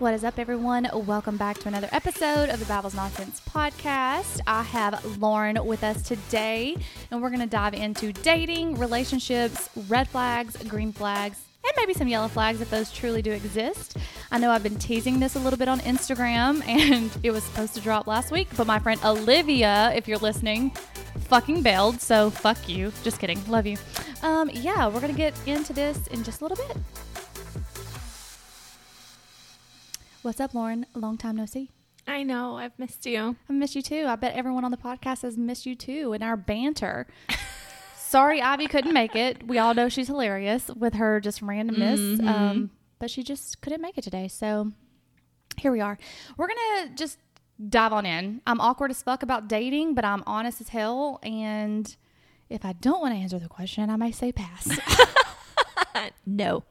What is up, everyone? Welcome back to another episode of the Babbles Nonsense podcast. I have Lauren with us today, and we're going to dive into dating, relationships, red flags, green flags, and maybe some yellow flags if those truly do exist. I know I've been teasing this a little bit on Instagram, and it was supposed to drop last week, but my friend Olivia, if you're listening, fucking bailed. So fuck you. Just kidding. Love you. Um, yeah, we're going to get into this in just a little bit. What's up, Lauren? Long time no see. I know. I've missed you. I missed you too. I bet everyone on the podcast has missed you too and our banter. Sorry, Ivy couldn't make it. We all know she's hilarious with her just randomness. Mhm. Um, but she just couldn't make it today. So here we are. We're going to just dive on in. I'm awkward as fuck about dating, but I'm honest as hell. And if I don't want to answer the question, I may say pass. no.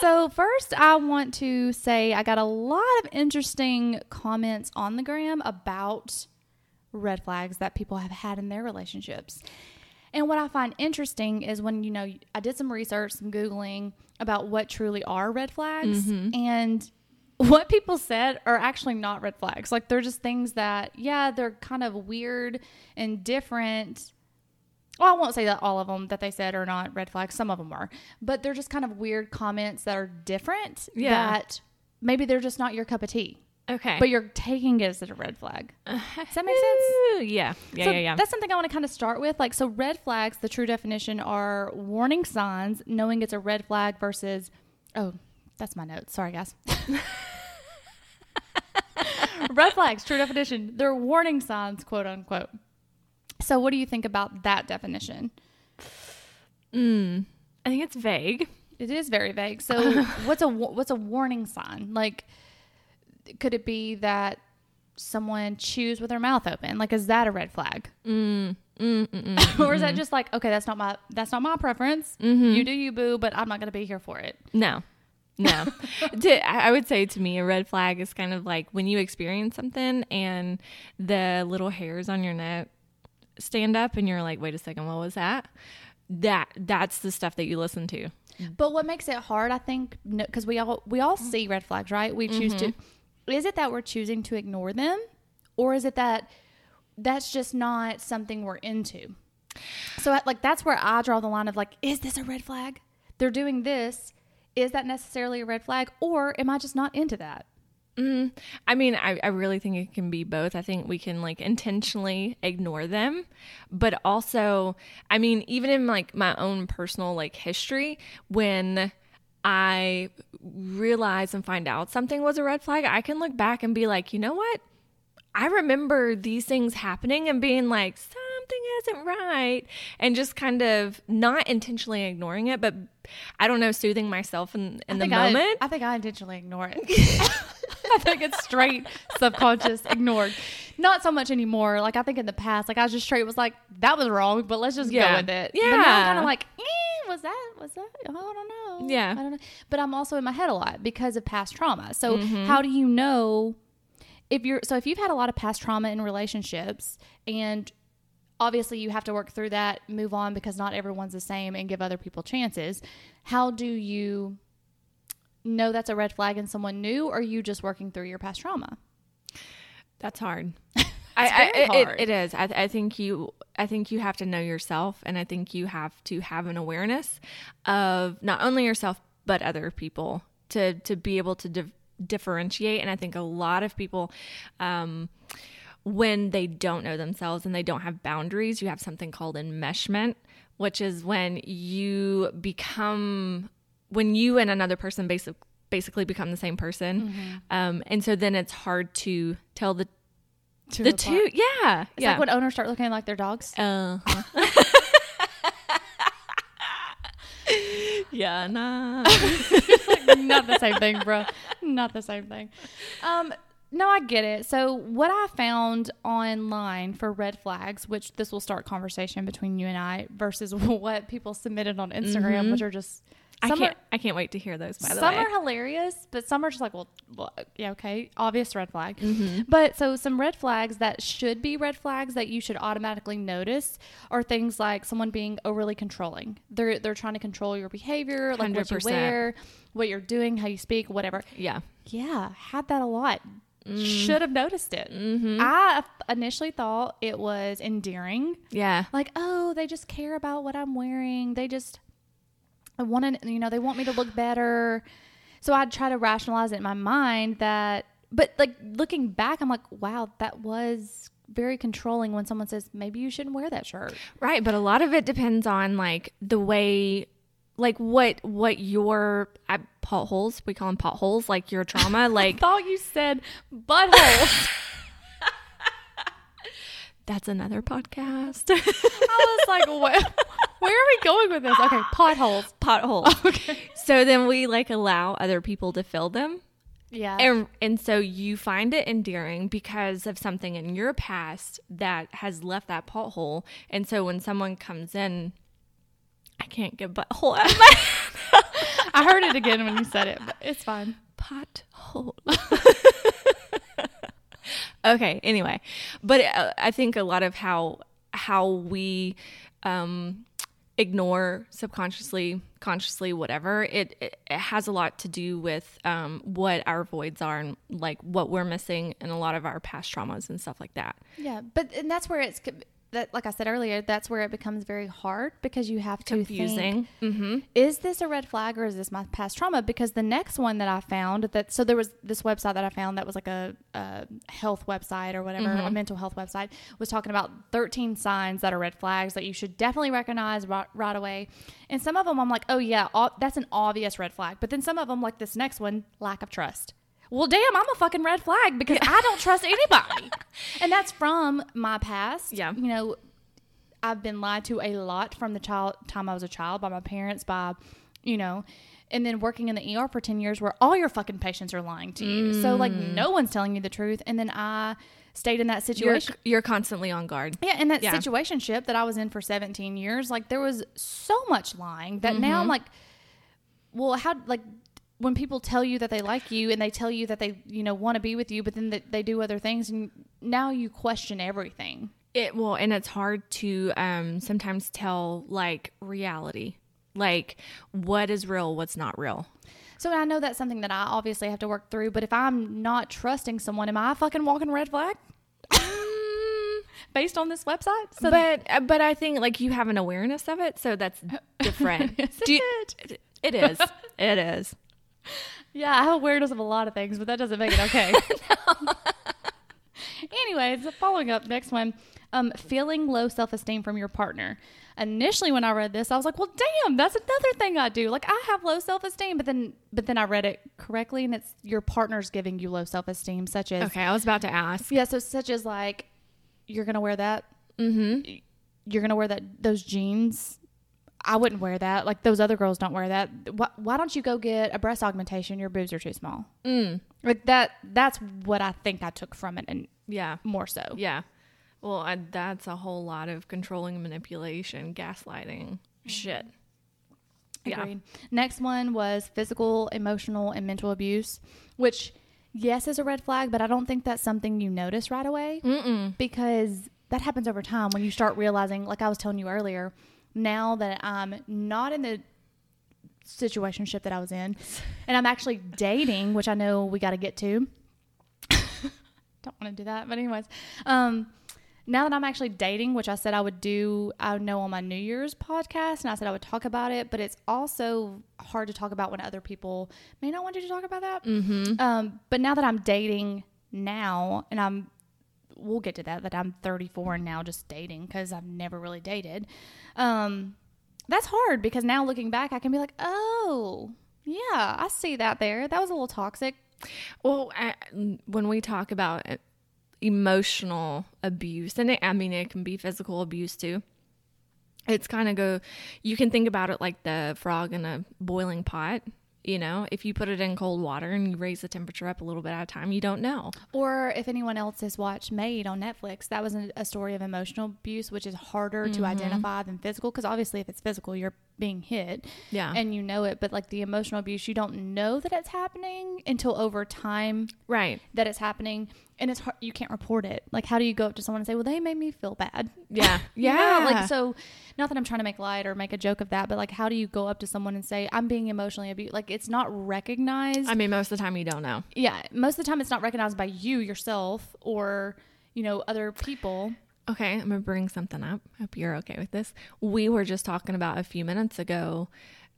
so first i want to say i got a lot of interesting comments on the gram about red flags that people have had in their relationships. And what i find interesting is when you know i did some research some googling about what truly are red flags mm-hmm. and what people said are actually not red flags. Like they're just things that yeah they're kind of weird and different well, I won't say that all of them that they said are not red flags. Some of them are, but they're just kind of weird comments that are different. Yeah. That maybe they're just not your cup of tea, Okay. but you're taking it as a red flag. Does that make sense? Yeah. Yeah. so yeah. Yeah. That's something I want to kind of start with. Like, so red flags, the true definition are warning signs, knowing it's a red flag versus, oh, that's my note. Sorry, guys. red flags, true definition, they're warning signs, quote unquote. So, what do you think about that definition? Mm, I think it's vague. It is very vague. So, what's a what's a warning sign? Like, could it be that someone chews with their mouth open? Like, is that a red flag? Mm, mm, mm, mm. or is that just like, okay, that's not my that's not my preference. Mhm. You do you, boo, but I'm not gonna be here for it. No. No. to, I would say to me, a red flag is kind of like when you experience something and the little hairs on your neck stand up and you're like, wait a second, what was that? That that's the stuff that you listen to. But what makes it hard, I think, because we all we all see red flags, right? We choose to. Mm-hmm. Is it that we're choosing to ignore them, or is it that that's just not something we're into? So, like, that's where I draw the line of like, is this a red flag? They're doing this. Is that necessarily a red flag, or am I just not into that? Mm, I mean, I, I really think it can be both. I think we can like intentionally ignore them, but also, I mean, even in like my own personal like history, when I realize and find out something was a red flag, I can look back and be like, you know what? I remember these things happening and being like, something isn't right. And just kind of not intentionally ignoring it, but I don't know, soothing myself in, in the think I- moment. I, think I intentionally ignore it. I think it's straight subconscious ignored. Not so much anymore. Like I think in the past, like I was just straight was like that was wrong, but let's just go with it. Yeah. But now I'm kind of like, eh, was that was that? I don't know. Yeah. I don't know. But I'm also in my head a lot because of past trauma. So Mm-hmm. how do you know if you're so if you've had a lot of past trauma in relationships and obviously you have to work through that, move on because not everyone's the same and give other people chances. How do you know that's a red flag in someone new or are you just working through your past trauma? That's hard. I, I, very it- it is. I, I think you. I think you have to know yourself, and I think you have to have an awareness of not only yourself but other people to to be able to dif- differentiate. And I think a lot of people, um, when they don't know themselves and they don't have boundaries, you have something called enmeshment, which is when you become when you and another person basic, basically become the same person. Mm-hmm. Um, and so then it's hard to tell the the two. Yeah. It's yeah. like when owners start looking like their dogs. uh yeah, nah. Not the same thing, bro. Not the same thing. Um, no, I get it. So what I found online for red flags, which this will start conversation between you and I, versus what people submitted on Instagram, which are just I can't. are- I can't wait to hear those. By the some way, are hilarious, but some are just like, well, yeah, okay, obvious red flag. Mm-hmm. But so some red flags that should be red flags that you should automatically notice are things like someone being overly controlling. They're they're trying to control your behavior, like what you 100%. wear, what you're doing, how you speak, whatever. yeah. Yeah, had that a lot. Mm. Should have noticed it. Mm-hmm. I initially thought it was endearing. Yeah. Like, oh, they just care about what I'm wearing. They just want to, you know, they want me to look better. So I'd try to rationalize it in my mind that, but like looking back, I'm like, wow, that was very controlling when someone says, maybe you shouldn't wear that shirt. Right, but a lot of it depends on like the way like what what your uh, potholes we call them potholes like your trauma like thought you said buttholes. that's another podcast I was like, what? Where are we going with this? Okay, potholes. potholes Okay. so then we like allow other people to fill them Yeah. and and so you find it endearing because of something in your past that has left that pothole and so when someone comes in I can't get butthole out of my I heard it again when you said it, but it's fine. pothole. okay. Anyway, but uh, I think a lot of how how we um, ignore subconsciously, consciously, whatever it, it it has a lot to do with um, what our voids are and like what we're missing and a lot of our past traumas and stuff like that. Yeah, but and that's where it's that like I said earlier, that's where it becomes very hard because you have to think, Confusing. Mm-hmm. is this a red flag or is this my past trauma? Because the next one that I found that so there was this website that I found that was like a, a health website or whatever, a mental health website was talking about 13 signs that are red flags that you should definitely recognize right, right away. And some of them I'm like, oh yeah, all, that's an obvious red flag. But then some of them like this next one, lack of trust. Well, damn, I'm a fucking red flag because I don't trust anybody. and that's from my past. Yeah. You know, I've been lied to a lot from the child time I was a child by my parents, by you know, and then working in the ER for ten years, where all your fucking patients are lying to you. So like no one's telling you the truth, and then I stayed in that You're situation. you're constantly on guard. yeah, in that Yeah. situationship that I was in for 17 years, like there was so much lying that now I'm like, well, how like when people tell you that they like you and they tell you that they you know want to be with you, but then they, they do other things, and now you question everything. It well, and it's hard to um, sometimes tell like reality, like what is real, what's not real. So I know that's something that I obviously have to work through. But if I'm not trusting someone, am i fucking walking red flag based on this website? So but uh, but I think like you have an awareness of it, so that's different. You- it? it is. It is. Yeah, I have awareness of a lot of things, but that doesn't make it okay. Anyways, following up, next one, um, feeling low self esteem from your partner. Initially, when I read this, I was like, "Well, damn, that's another thing I do. Like, I have low self esteem." But then, but then I read it correctly, and it's your partner's giving you low self esteem, such as Okay, I was about to ask. Yeah, so such as like you're gonna wear that. Mm-hmm. You're gonna wear that those jeans. I wouldn't wear that. Like those other girls don't wear that. Why, why don't you go get a breast augmentation? Your boobs are too small. Mm. Like that. That's what I think I took from it, and Yeah, more so. yeah. Well, I, that's a whole lot of controlling, manipulation, gaslighting shit. Yeah. Agreed. Next one was physical, emotional, and mental abuse, which yes is a red flag, but I don't think that's something you notice right away. Mm-mm. because that happens over time when you start realizing like i was telling you earlier now that i'm not in the situationship that i was in and i'm actually dating which i know we got to get to don't want to do that but anyways um now that i'm actually dating which i said i would do i know on my new year's podcast and i said i would talk about it but it's also hard to talk about when other people may not want you to talk about that Mm-hmm. um, but now that I'm dating now, and I'm, we'll get to that, that I'm 34 and now just dating because I've never really dated. Um, that's hard because now looking back, I can be like, oh, yeah, I see that there. That was a little toxic. Well, I, when we talk about uh, emotional abuse, and it, I mean, it can be physical abuse too. It's kind of go, you can think about it like the frog in a boiling pot. You know, if you put it in cold water and you raise the temperature up a little bit at a time, you don't know. Or if anyone else has watched Maid on Netflix, that was a, story of emotional abuse, which is harder to mm-hmm. identify than physical. Because obviously, if it's physical, you're being hit Yeah. and you know it but like the emotional abuse you don't know that it's happening until over time right. that it's happening and it's hard you can't report it like how do you go up to someone and say well they made me feel bad Yeah. You know? Yeah. like so not that i'm trying to make light or make a joke of that but like how do you go up to someone and say i'm being emotionally abused like it's not recognized I mean, most of the time you don't know. yeah most of the time it's not recognized by you yourself or you know other people Okay, I'm gonna bring something up. I Hope you're okay with this. We were just talking about a few minutes ago.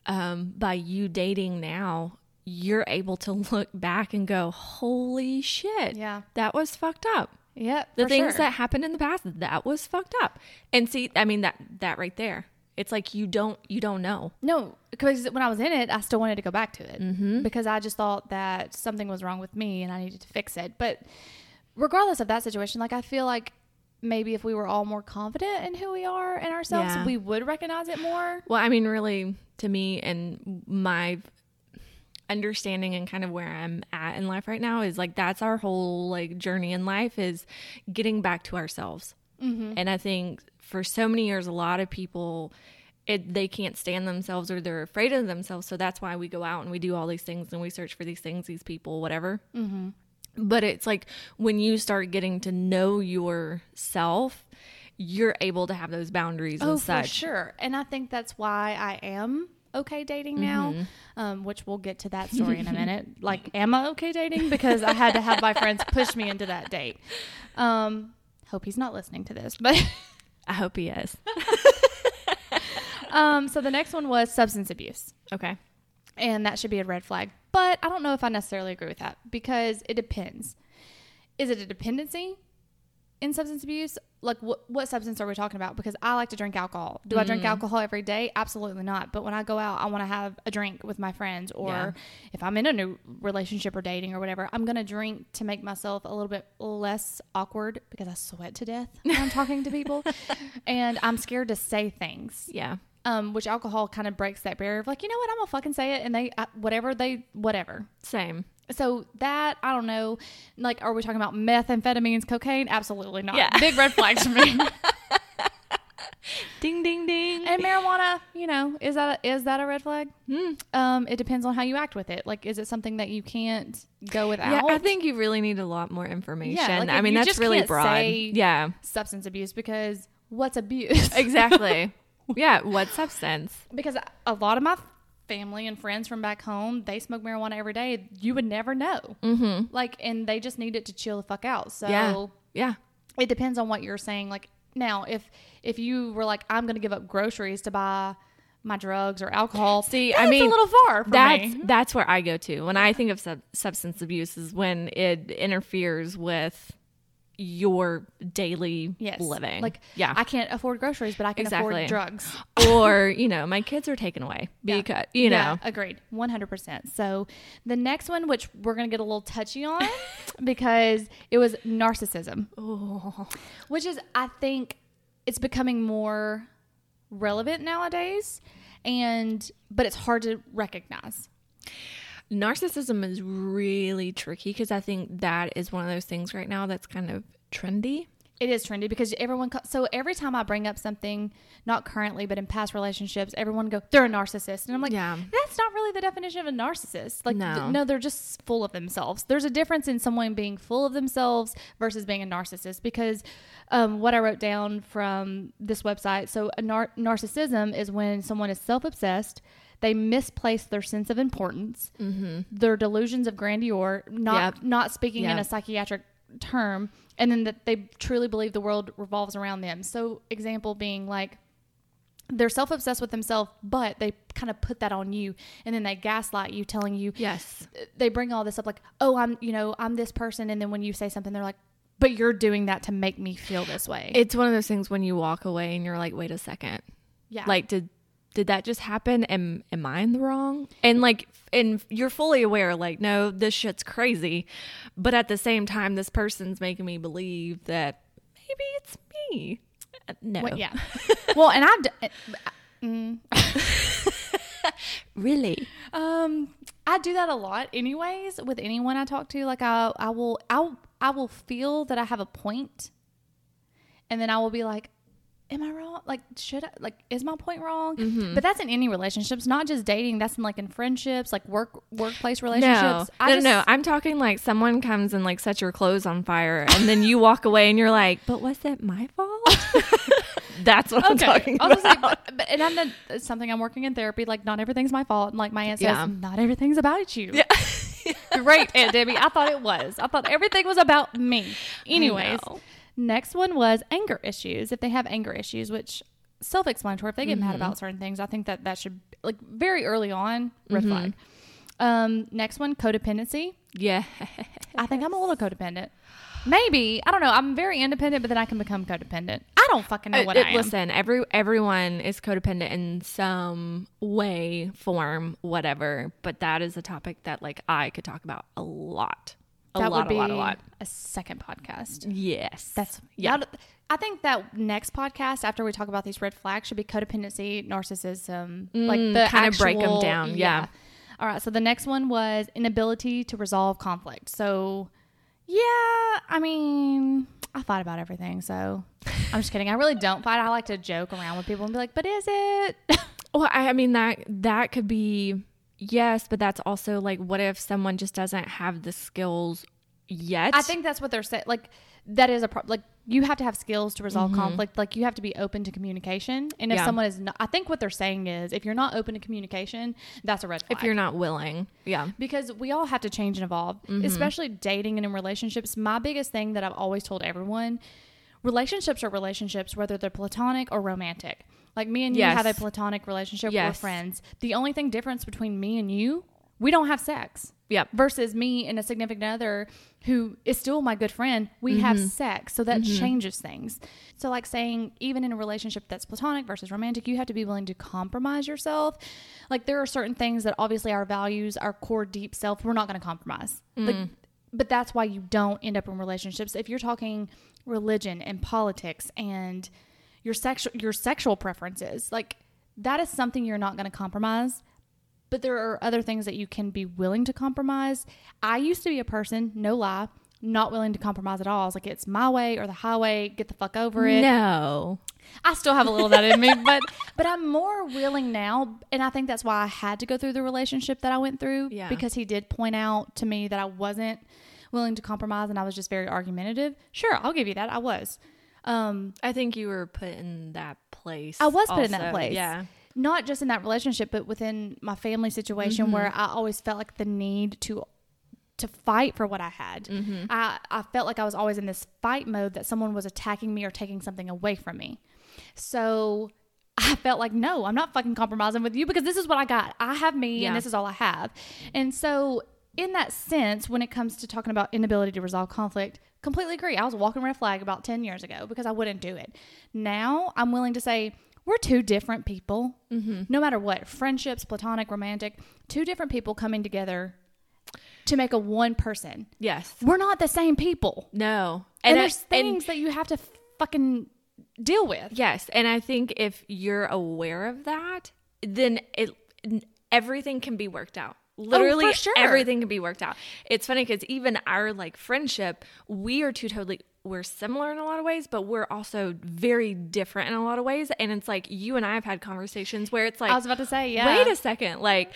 Um, by you dating now, you're able to look back and go, "Holy shit, Yeah. that was fucked up." yeah The things sure. that happened in the past, that was fucked up. And see, I mean that that right there, it's like you don't you don't know. No, because when I was in it, I still wanted to go back to it mm-hmm. because I just thought that something was wrong with me and I needed to fix it. But regardless of that situation, like I feel like maybe if we were all more confident in who we are and ourselves, Yeah. we would recognize it more. Well, I mean, really, to me and my understanding and kind of where I'm at in life right now is like that's our whole like journey in life is getting back to ourselves. Mm-hmm. And I think for so many years, a lot of people. It, they can't stand themselves or they're afraid of themselves. So that's why we go out and we do all these things and we search for these things, these people, whatever. Mm-hmm. But it's like when you start getting to know yourself, you're able to have those boundaries Oh, and for sure. And I think that's why I am okay dating now, Mm-hmm. um, which we'll get to that story in a minute. Like, am I okay dating? Because I had to have my friends push me into that date. Um, hope he's not listening to this, but. I hope he is. Um, so the next one was substance abuse, Okay. and that should be a red flag. But I don't know if I necessarily agree with that because it depends. Is it a dependency in substance abuse? Like, what, what substance are we talking about? Because I like to drink alcohol. Do I drink alcohol every day? Absolutely not. But when I go out, I want to have a drink with my friends, or Yeah. if I'm in a new relationship or dating or whatever, I'm going to drink to make myself a little bit less awkward because I sweat to death when I'm talking to people. And I'm scared to say things Yeah. um, which alcohol kind of breaks that barrier of like, you know what, I'm gonna fucking say it, and they uh, whatever they whatever. Same. So that I don't know, like, are we talking about methamphetamines, cocaine? Absolutely not. Yeah. Big red flags for me. Ding ding ding. and marijuana, you know, is that a, is that a red flag? Hmm. Um, it depends on how you act with it. Like, is it something that you can't go without? yeah, I think you really need a lot more information. like, I mean, that's really broad. Yeah. substance abuse because what's abuse? Exactly. yeah. What substance? because a lot of my family and friends from back home they smoke marijuana every day you would never know mm-hmm. like and they just need it to chill the fuck out so Yeah. Yeah. it depends on what you're saying like now if if you were like i'm gonna give up groceries to buy my drugs or alcohol See, that's I mean, a little far That's me that's where I go to when I think of sub- substance abuse is when it interferes with your daily yes living. like yeah. i can't afford groceries but i can Exactly. afford drugs or you know, my kids are taken away Yeah. because you know. Yeah, agreed 100% so the next one which we're gonna get a little touchy on because it was narcissism Oh. which is i think it's becoming more relevant nowadays and but it's hard to recognize narcissism is really tricky because I think that is one of those things right now that's kind of trendy. it is trendy because everyone so every time i bring up something not currently but in past relationships everyone go they're a narcissist and i'm like Yeah. that's not really the definition of a narcissist like No. th- no they're just full of themselves there's a difference in someone being full of themselves versus being a narcissist because um, what i wrote down from this website so a nar- narcissism is when someone is self-obsessed they misplace their sense of importance mm-hmm. their delusions of grandeur not Yep. not speaking in a psychiatric term and then that they truly believe the world revolves around them so example being like they're self-obsessed with themselves but they kind of put that on you and then they gaslight you telling you Yes. they bring all this up like oh i'm you know i'm this person and then when you say something they're like but you're doing that to make me feel this way It's one of those things when you walk away and you're like, wait a second. yeah Like, did did that just happen? Am am I in the wrong? And like and you're fully aware, like, no, this shit's crazy. But at the same time, this person's making me believe that maybe it's me. Uh, No. Well, yeah well and i've d- mm, Really? Um, I do that a lot, anyways. With anyone I talk to, like I, I will, I, I will feel that I have a point, and then I will be like, am I wrong? Like, should I, like, is my point wrong? Mm-hmm. But that's in any relationships, not just dating. That's in like in friendships, like work, workplace relationships. No, I no, just- no. I'm talking like someone comes and like sets your clothes on fire, and then you walk away, and you're like, "But was it my fault?" That's what I'm talking I was about. say, but, but, and I'm the, something I'm working in therapy. Like, not everything's my fault. And like my aunt says, Yeah. not everything's about you. Yeah. Great, Aunt Debbie. I thought it was. I thought everything was about me. Anyways. Next one was anger issues. If they have anger issues, which self-explanatory. If they get Mm-hmm. mad about certain things, I think that that should like very early on red Mm-hmm. flag. Um, next one, codependency. yeah, I think I'm a little codependent. Maybe I don't know. I'm very independent, but then I can become codependent. I don't fucking know what Uh, I am. listen, every everyone is codependent in some way, form, whatever. But that is a topic that like I could talk about a lot, a that lot, would be a lot, a lot. a second podcast. Yes, That's yeah. yeah. I think that next podcast after we talk about these red flags should be codependency, narcissism, mm, like the kinda break them down, yeah. All right. So the next one was inability to resolve conflict. So yeah, I mean, I fight about everything. So I'm just kidding. I really don't fight. I like to joke around with people and be like, "But is it?" Well, I, I mean that that could be yes, but that's also like, what if someone just doesn't have the skills yet? I think that's what they're saying. Like that is a problem. Like you have to have skills to resolve conflict. Like you have to be open to communication. And if Mm-hmm. Yeah. someone is not, I think what they're saying is if you're not open to communication, that's a red flag. if you're not willing, yeah, because we all have to change and evolve, Mm-hmm. especially dating and in relationships. My biggest thing that I've always told everyone relationships are relationships, whether they're platonic or romantic. Like me and you Yes. have a platonic relationship, we're friends. The only thing difference between me and you, we don't have sex. Yep. Versus me and a significant other who is still my good friend, we have Mm-hmm. sex. So that changes things. So, like saying, even in a relationship that's platonic versus romantic, you have to be willing to compromise yourself. Like, there are certain things that obviously our values, our core deep self, we're not going to compromise. Like, but that's why you don't end up in relationships. If you're talking religion and politics and your sexual your sexual preferences, like that is something you're not going to compromise. But there are other things that you can be willing to compromise. I used to be a person, no lie, not willing to compromise at all. I was like, it's my way or the highway. Get the fuck over it. no, I still have a little of that in me, but but I'm more willing now, and I think that's why I had to go through the relationship that I went through Yeah. because he did point out to me that I wasn't willing to compromise and I was just very argumentative. Sure, I'll give you that. I was. Um, I think you were put in that place. I was put in that place. Yeah, Not just in that relationship, but within my family situation where I always felt like the need to to fight for what I had. I, I felt like I was always in this fight mode that someone was attacking me or taking something away from me. So I felt like, no, I'm not fucking compromising with you because this is what I got. I have me Yeah. and this is all I have. And so, in that sense, when it comes to talking about inability to resolve conflict, completely agree. I was walking red flag about 10 years ago because I wouldn't do it. Now I'm willing to say, we're two different people, mm-hmm. no matter what friendships, platonic, romantic, two different people coming together to make a one person. yes, We're not the same people. no, And, I- there's things that you have to fucking deal with. Yes, and I think if you're aware of that, then it everything can be worked out. Oh, literally, Oh, sure. everything can be worked out. It's funny because even our like friendship, we are two totally we're similar in a lot of ways, but we're also very different in a lot of ways. And it's like you and I have had conversations where it's like, I was about to say, yeah. wait a second, like.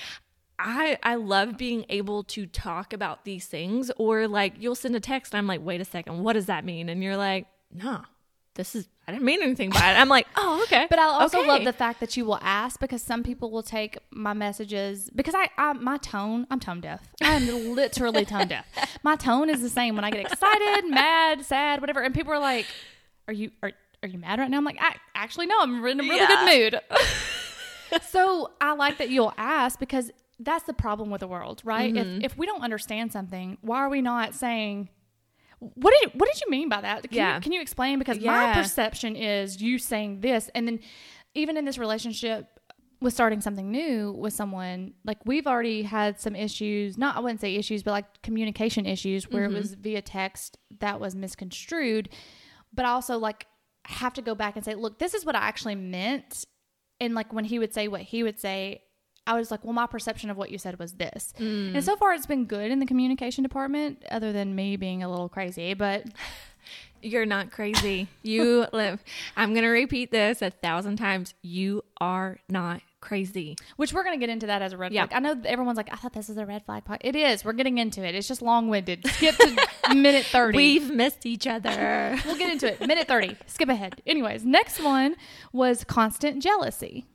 I, I love being able to talk about these things or like you'll send a text and I'm like, wait a second, what does that mean? And you're like, nah, this is I didn't mean anything by it. I'm like, oh, okay. But I also Okay. love the fact that you will ask because some people will take my messages because I, I my tone I'm tone deaf. I'm literally tone deaf. My tone is the same when I get excited, mad, sad, whatever. And people are like, "Are you are are you mad right now?" I'm like, I, "Actually, no. I'm in a really good mood." so I like that you'll ask because that's the problem with the world, right? Mm-hmm. If if we don't understand something, why are we not saying? What did what did you mean by that? Can Yeah. you, can you explain? Because Yeah. my perception is you saying this, and then even in this relationship with starting something new with someone, like we've already had some issues. Not I wouldn't say issues, but like communication issues where Mm-hmm. it was via text that was misconstrued. But also like have to go back and say, look, this is what I actually meant. And like when he would say what he would say, I was like, well, my perception of what you said was this. Mm. And so far, it's been good in the communication department, other than me being a little crazy. But You're not crazy. You live. I'm going to repeat this a thousand times. You are not crazy. Which we're going to get into that as a red Yeah. flag. I know everyone's like, I thought this was a red flag. pod-" It is. We're getting into it. It's just long winded. Skip to minute 30. We've missed each other. we'll get into it. Minute 30. Skip ahead. Anyways, next one was constant jealousy.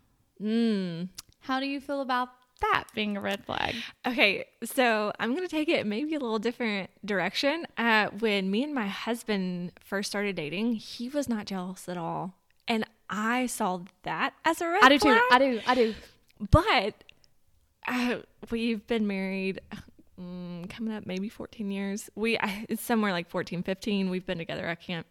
mm. How do you feel about that being a red flag? Okay, so I'm going to take it maybe a little different direction. Uh, when me and my husband first started dating, he was not jealous at all. And I saw that as a red I do too. I do. I do. But uh, we've been married mm, coming up maybe 14 years. We I, it's somewhere like 14, 15. We've been together. I can't.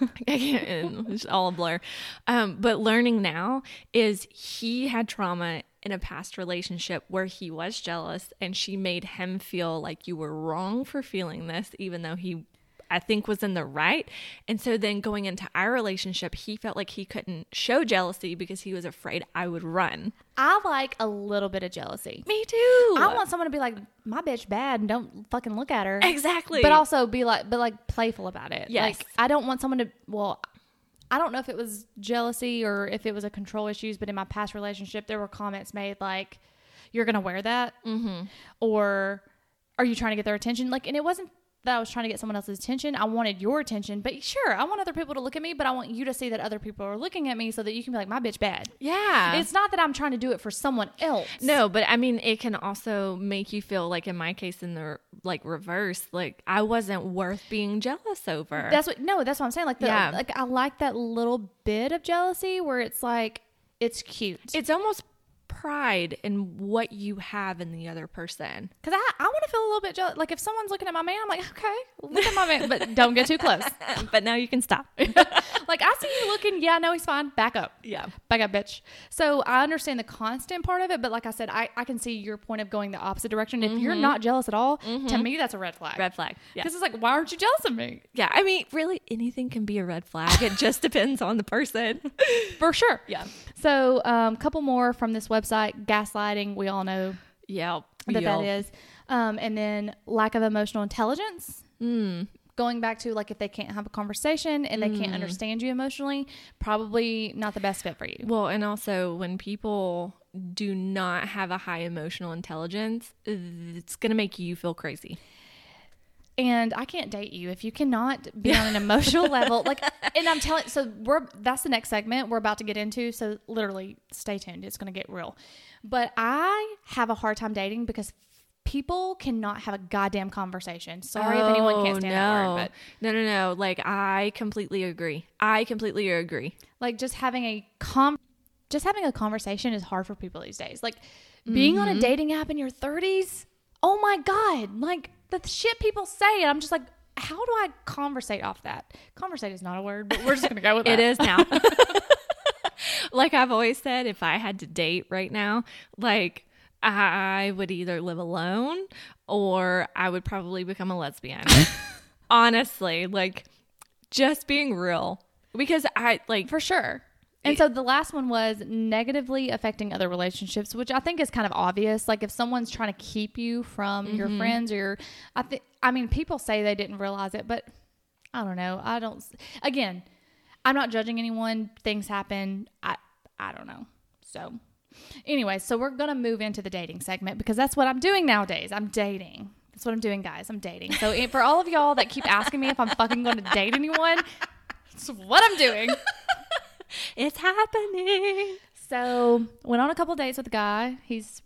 I can't. It's all a blur. Um, but learning now is he had trauma in a past relationship where he was jealous, and she made him feel like you were wrong for feeling this, even though he I think was in the right. And so then going into our relationship, he felt like he couldn't show jealousy because he was afraid I would run. I like a little bit of jealousy. Me too. I want someone to be like, my bitch bad and don't fucking look at her. exactly. But also be like, but like playful about it. Yes. Like, I don't want someone to, well, I don't know if it was jealousy or if it was a control issues, but in my past relationship, there were comments made like, you're going to wear that. mm-hmm. Or are you trying to get their attention? Like, and it wasn't that I was trying to get someone else's attention. I wanted your attention, but sure, I want other people to look at me, but I want you to see that other people are looking at me so that you can be like, my bitch bad. yeah. It's not that I'm trying to do it for someone else. no, but I mean, it can also make you feel like, in my case, in the like reverse, like I wasn't worth being jealous over. That's what no, that's what I'm saying. Like the Yeah. like I like that little bit of jealousy where it's like it's cute. it's almost pride in what you have in the other person. Cause I, I want to feel a little bit jealous. Like if someone's looking at my man, I'm like, okay, look at my man, but don't get too close. but now you can stop. like I see you looking, yeah, no, he's fine. Back up. yeah. Back up, bitch. So I understand the constant part of it, but like I said, I, I can see your point of going the opposite direction. If you're mm-hmm. not jealous at all, to mm-hmm. me that's a red flag. Red flag. Yeah. Because it's like, why aren't you jealous of me? Yeah. I mean, really, anything can be a red flag. It just depends on the person. For sure. Yeah. So a um, couple more from this website, gaslighting. We all know Yeah. that yeah. that is. Um, and then lack of emotional intelligence. Mm. Going back to like if they can't have a conversation and they can't understand you emotionally, probably not the best fit for you. Well, and also when people do not have a high emotional intelligence, it's going to make you feel crazy. And I can't date you if you cannot be on an emotional level. Like, and I'm telling. So we're that's the next segment we're about to get into. So literally, stay tuned. It's going to get real. But I have a hard time dating because people cannot have a goddamn conversation. Sorry if anyone can't Oh, stand no. that word, but oh, no, no, no. Like I completely agree. I completely agree. like just having a com just having a conversation is hard for people these days like being on a mm-hmm. dating app in your 30s oh my god like the shit people say and i'm just like how do i conversate off that conversate is not a word but we're just gonna go with It that is now. like I've always said, if I had to date right now, like I would either live alone or I would probably become a lesbian. Honestly, like just being real. Because I like for sure and so the last one was negatively affecting other relationships, which I think is kind of obvious. Like if someone's trying to keep you from your mm-hmm. friends or your, I think, I mean, people say they didn't realize it, but I don't know. I don't. Again, I'm not judging anyone. Things happen. I I don't know. So, anyway, so we're gonna move into the dating segment because that's what I'm doing nowadays. I'm dating. That's what I'm doing, guys. I'm dating. So for all of y'all that keep asking me if I'm fucking going to date anyone, it's what I'm doing. it's happening. So went on a couple dates with a guy. He's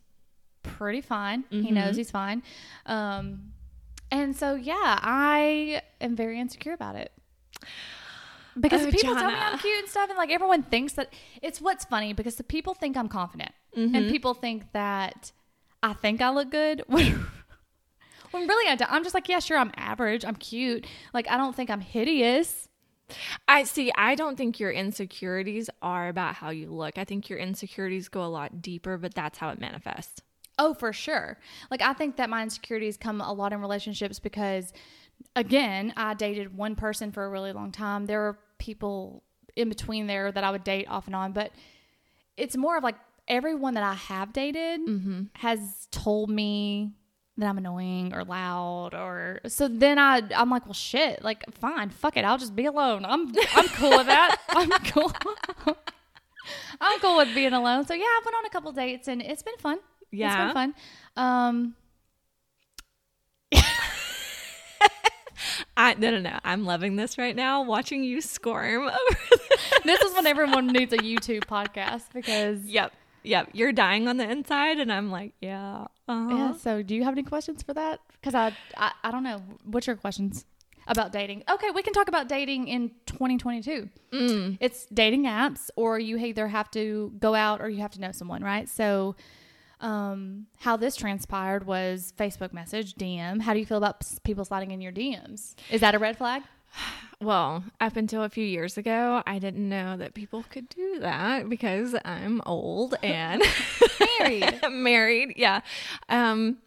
pretty fine. He knows he's fine. Um, and so yeah, I am very insecure about it. Because Oh, people tell me I'm cute and stuff, and like everyone thinks that it's what's funny because the people think I'm confident, and people think that I think I look good. When, when really I don't. I'm just like, yeah, sure, I'm average. I'm cute. Like I don't think I'm hideous. I see. I don't think your insecurities are about how you look. I think your insecurities go a lot deeper, but that's how it manifests. Oh, for sure. Like I think that my insecurities come a lot in relationships because again, I dated one person for a really long time. There were people in between there that I would date off and on, but it's more of like everyone that I have dated mm-hmm. has told me that I'm annoying or loud or so then I I'm like, well shit, like fine, fuck it, I'll just be alone. I'm I'm cool with that. I'm cool. I'm cool with being alone. So yeah, I've went on a couple dates and it's been fun. Yeah. It's been fun. Um I no no no. I'm loving this right now. Watching you squirm over. this is when everyone needs a YouTube podcast because yep. Yep. You're dying on the inside, and I'm like, yeah. Uh-huh. Yeah. So, do you have any questions for that? Because I, I, I don't know. What's your questions about dating? Okay, we can talk about dating in 2022. Mm. It's dating apps, or you either have to go out or you have to know someone, right? So, um, how this transpired was Facebook message, DM. How do you feel about people sliding in your DMs? Is that a red flag? Well, up until a few years ago, I didn't know that people could do that because I'm old and Married. married. Yeah. Um,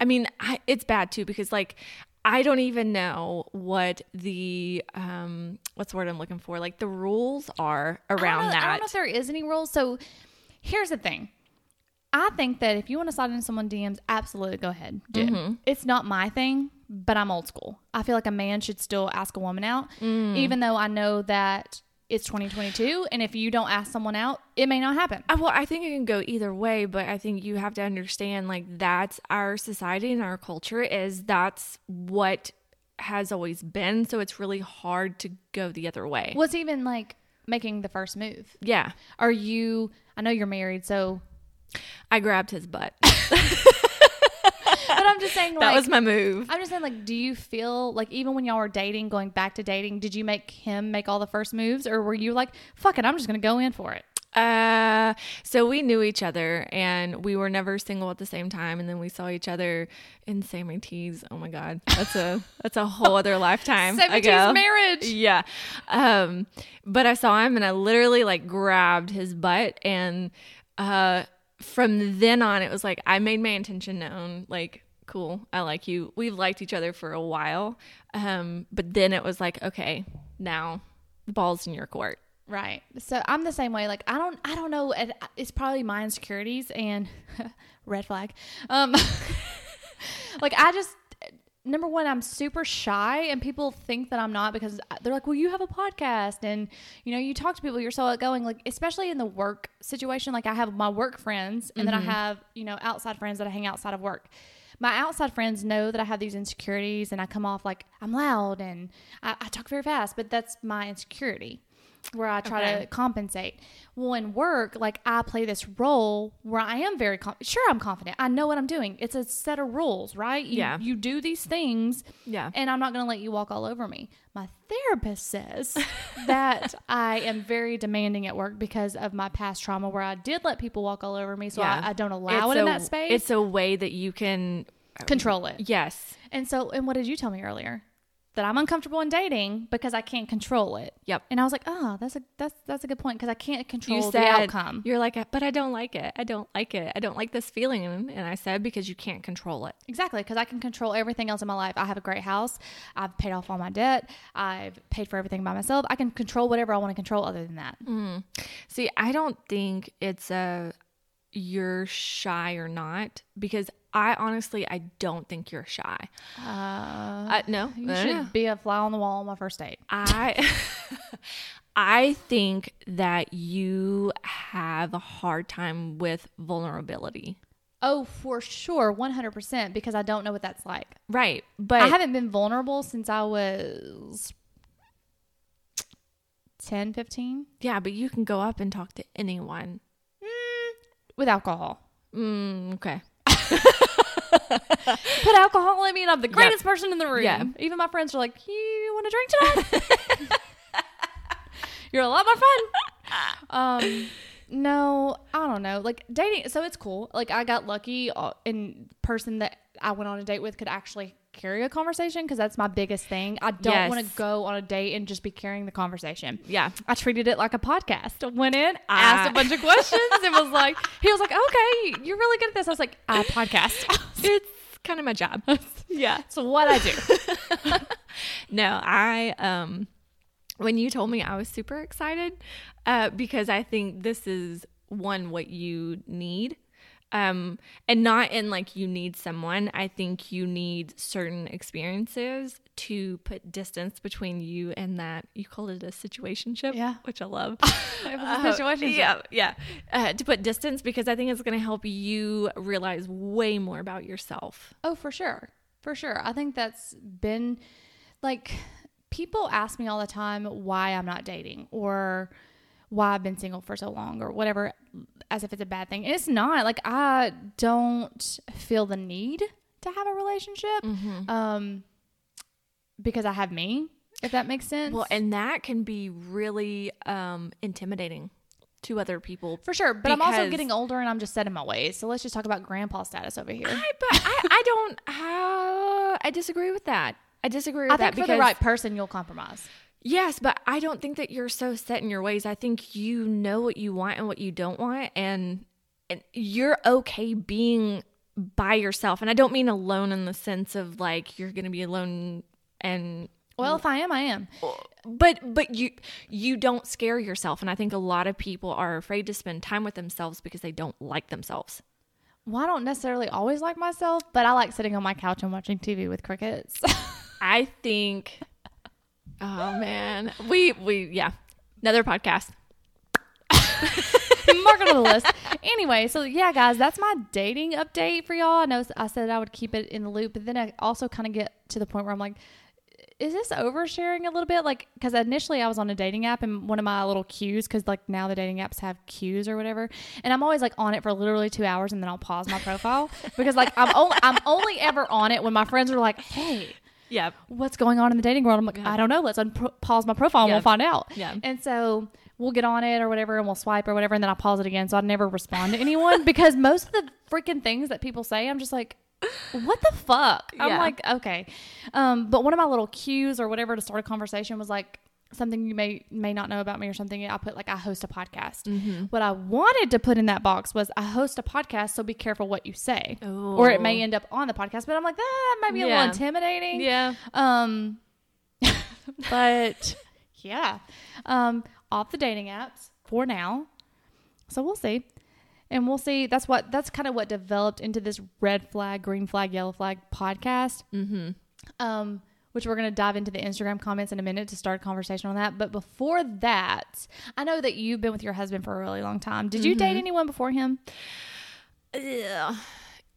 I mean, I, it's bad too because like I don't even know what the um what's the word I'm looking for like the rules are I around know- that. I don't know if there is any rules. So here's the thing. I think that if you want to slide into someone DMs, absolutely go ahead. Do. Mm-hmm. It's not my thing, but I'm old school. I feel like a man should still ask a woman out, Mm. even though I know that it's 2022. And if you don't ask someone out, it may not happen. Uh, Well, I think it can go either way, but I think you have to understand like that's our society and our culture is that's what has always been. So it's really hard to go the other way. What's even like making the first move? Yeah. Are you, I know you're married, so, I grabbed his butt. but I'm just saying, like, that was my move. I'm just saying, like, do you feel like even when y'all were dating, going back to dating, did you make him make all the first moves, or were you like, "Fuck it, I'm just gonna go in for it"? Uh, so we knew each other and we were never single at the same time. And then we saw each other in Sammy T's. Oh my God. That's a, that's a whole other lifetime Sammy T's marriage. Yeah. Um, but I saw him and I literally like grabbed his butt and, uh, from then on, it was like I made my intention known. Like, cool, I like you. We've liked each other for a while, um, but then it was like, okay, now the ball's in your court. Right. So I'm the same way. Like I don't, I don't know. It's probably my insecurities and red flag. Um, like I just number one, I'm super shy, and people think that I'm not because they're like, "Well, you have a podcast, and you know, you talk to people. You're so outgoing." Like especially in the work situation. Like I have my work friends, and then I have you know outside friends that I hang outside of work. My outside friends know that I have these insecurities, and I come off like I'm loud and I, I talk very fast, but that's my insecurity where I try Okay. to compensate. Well, in work, like I play this role where I am very com- sure I'm confident. I know what I'm doing. It's a set of rules, right? You, Yeah. You do these things, Yeah. and I'm not going to let you walk all over me. My therapist says that I am very demanding at work because of my past trauma, where I did let people walk all over me, so I, I don't allow It's it in a- that space. It's a way that you can uh, control it. Yes. And so, and what did you tell me earlier? That I'm uncomfortable in dating because I can't control it. Yep. And I was like, oh, that's a that's that's a good point because I can't control You the outcome. you're like, but I don't like it. I don't like it. I don't like this feeling. And I said because you can't control it. Exactly, because I can control everything else in my life. I have a great house. I've paid off all my debt. I've paid for everything by myself. I can control whatever I want to control other than that. Mm. See, I don't think it's a you're shy or not because I honestly I don't think you're shy. Uh, Uh, no, you no, should no. be a fly on the wall on my first date. I I think that you have a hard time with vulnerability. Oh, for sure, 100%, because I don't know what that's like. Right. But I haven't been vulnerable since I was 10, 15 yeah, but you can go up and talk to anyone. with alcohol. Mm, okay. Put alcohol in me, and I'm the greatest person in the room. Yeah. Even my friends are like, "You want to drink tonight? You're a lot more fun." Um, no, I don't know. Like dating, so it's cool. Like I got lucky uh, in person that I went on a date with could actually carry a conversation because that's my biggest thing. I don't Yes. want to go on a date and just be carrying the conversation. Yeah. I treated it like a podcast. Went in, asked Ah. a bunch of questions, and was like, he was like, okay, you're really good at this. I was like, I podcast. It's kind of my job. yeah. It's what I do. No, I um when you told me I was super excited uh because I think this is one what you need Um, and not in like you need someone. I think you need certain experiences to put distance between you and that. You call it a situationship, Yeah. which I love. It was a Uh, situationship. Yeah, yeah. Uh, to put distance because I think it's going to help you realize way more about yourself. Oh, for sure. For sure. I think that's been like people ask me all the time why I'm not dating or why I've been single for so long or whatever as if it's a bad thing. And it's not. Like I don't feel the need to have a relationship Mm-hmm. um because I have me, if that makes sense. Well, and that can be really um, intimidating to other people. for sure, but I'm also getting older and I'm just set in my ways. So let's just talk about grandpa status over here. I, but I, I don't. Uh, I disagree with that. I disagree with that. I that think for the right person, you'll compromise. Yes, but I don't think that you're so set in your ways. I think you know what you want and what you don't want, and, and you're okay being by yourself. And I don't mean alone in the sense of like you're going to be alone and Well, if I am, I am. but but you you don't scare yourself and i think a lot of people are afraid to spend time with themselves because they don't like themselves Well, I don't necessarily always like myself, but I like sitting on my couch and watching TV with crickets. i think oh man we we yeah another podcast Mark it on the list. Anyway, so yeah, guys, that's my dating update for y'all. I know I said I would keep it in the loop, but then I also kind of get to the point where I'm like, is this oversharing a little bit? Like, because initially I was on a dating app and one of my little cues, because like now the dating apps have cues or whatever, and I'm always like on it for literally two hours and then I'll pause my profile because like I'm only I'm only ever on it when my friends are like, hey, yeah what's going on in the dating world? I'm like, I don't know. Let's pause my profile and Yeah. we'll find out. Yeah. And so we'll get on it or whatever and we'll swipe or whatever. And then I pause it again. So I never respond to anyone because most of the freaking things that people say, I'm just like, what the fuck? I'm like, okay. Um, but one of my little cues or whatever to start a conversation was like, something you may may not know about me or something i put like i host a podcast Mm-hmm. what i wanted to put in that box was i host a podcast so be careful what you say or it may Oh. end up on the podcast but i'm like that might be a little intimidating yeah um, but yeah, um, off the dating apps for now. So we'll see, and we'll see. That's what that's kind of what developed into this red flag, green flag, yellow flag podcast. Mm-hmm. Um, which we're going to dive into the Instagram comments in a minute to start a conversation on that. But before that, I know that you've been with your husband for a really long time. Did you date anyone before him? Ugh.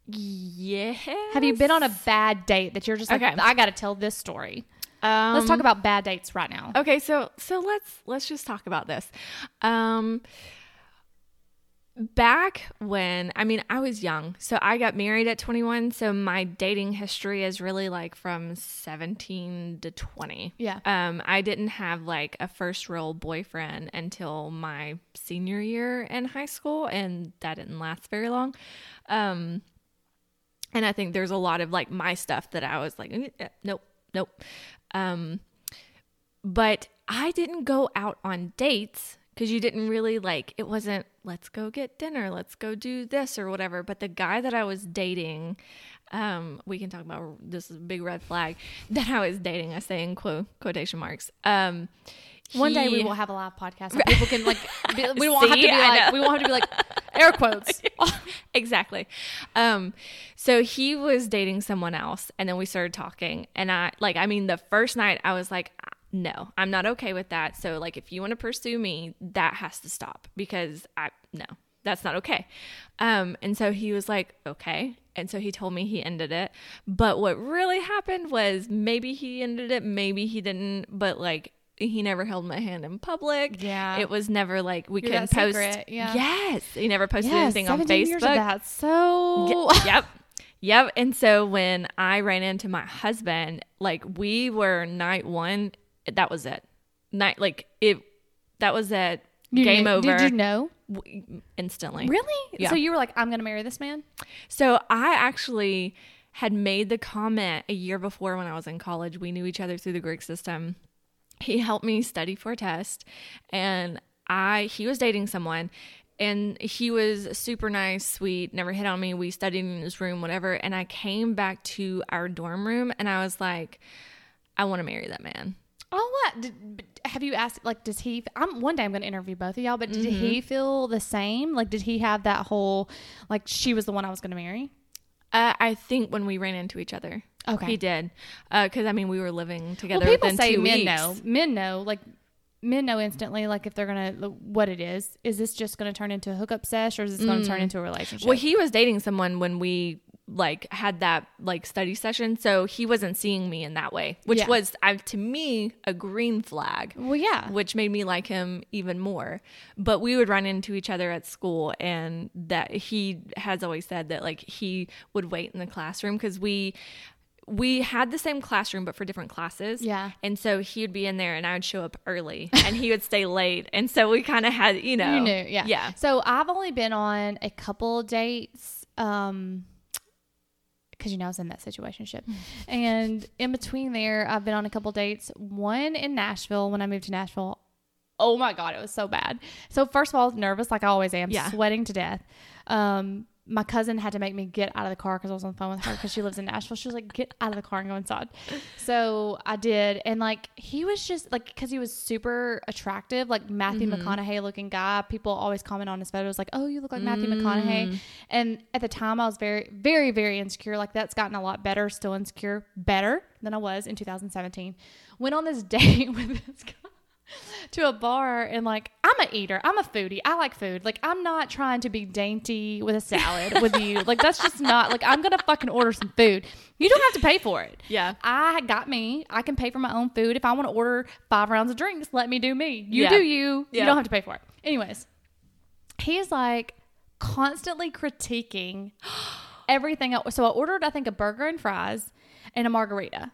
yeah Have you been on a bad date that you're just like, Okay. I got to tell this story? um, Let's talk about bad dates right now. Okay, so so let's let's just talk about this. Um back when I mean I was young. So I got married at 21, so my dating history is really like from 17 to 20. Yeah. Um I didn't have like a first real boyfriend until my senior year in high school and that didn't last very long. Um and I think there's a lot of like my stuff that I was like "Eh, nope, nope. Um but I didn't go out on dates because you didn't really like it wasn't let's go get dinner, let's go do this or whatever. But the guy that I was dating, um, we can talk about this is a big red flag that I was dating. I say in quote quotation marks. Um, One day we will have a live podcast and people can like be, we won't have to be like we won't have to be like air quotes. exactly. Um, so he was dating someone else, and then we started talking. And I, like, I mean, the first night I was like, no, I'm not okay with that. So, like, if you want to pursue me, that has to stop because I, no, that's not okay. Um, and so he was like, okay. And so he told me he ended it. But what really happened was maybe he ended it, maybe he didn't, but like, he never held my hand in public. Yeah. It was never like we You're couldn't post. secret, yeah. Yes. He never posted yeah, anything on Facebook. years of that. So Y- yep. Yep. And so when I ran into my husband, like we were night one, that was it. Night like it that was it. Game over Did you know? w- instantly. Really? Yeah. So you were like, I'm gonna marry this man? So I actually had made the comment a year before when I was in college. We knew each other through the Greek system. He helped me study for a test and I he was dating someone and he was super nice, sweet, never hit on me. We studied in his room, whatever. And I came back to our dorm room and I was like, I want to marry that man. Oh, what? Did, have you asked? Like, does he? I'm one day I'm going to interview both of y'all, but did he mm-hmm. feel the same? Like, did he have that whole like she was the one I was going to marry? Uh, I think when we ran into each other, Okay. he did. Uh, because I mean, we were living together. Well, people say men weeks. know. Men know. Like, men know instantly. Like, if they're gonna what it is. Is this just going to turn into a hookup sesh, or is this going to turn mm. into a relationship? Well, he was dating someone when we like had that like study session, so he wasn't seeing me in that way, which Yeah. was uh, to me a green flag. well, yeah. which made me like him even more. But we would run into each other at school, and that he has always said that like he would wait in the classroom because we we had the same classroom but for different classes. Yeah. And so he would be in there and I would show up early and he would stay late. And so we kind of had, you know. You knew, yeah. Yeah. So I've only been on a couple dates, um, because you know I was in that situation, and in between there, I've been on a couple dates. One in Nashville when I moved to Nashville. Oh my god, it was so bad. So first of all, I was nervous, like I always am, Yeah. sweating to death. Um, my cousin had to make me get out of the car because I was on the phone with her because she lives in Nashville. She was like, "Get out of the car and go inside." So I did, and like he was just like because he was super attractive, like Matthew mm-hmm. McConaughey looking guy. People always comment on his photos like, "Oh, you look like Matthew mm. McConaughey." And at the time, I was very, very, very insecure. Like that's gotten a lot better. Still insecure, better than I was in 2017. Went on this date with this guy to a bar and like I'm a eater. I'm a foodie. I like food. Like I'm not trying to be dainty with a salad with you. Like that's just not like I'm gonna fucking order some food. You don't have to pay for it. Yeah. I got me. I can pay for my own food. If I want to order five rounds of drinks, let me do me. You Yeah. do you. Yeah. You don't have to pay for it. Anyways, he's like constantly critiquing everything. So I ordered, I think, a burger and fries and a margarita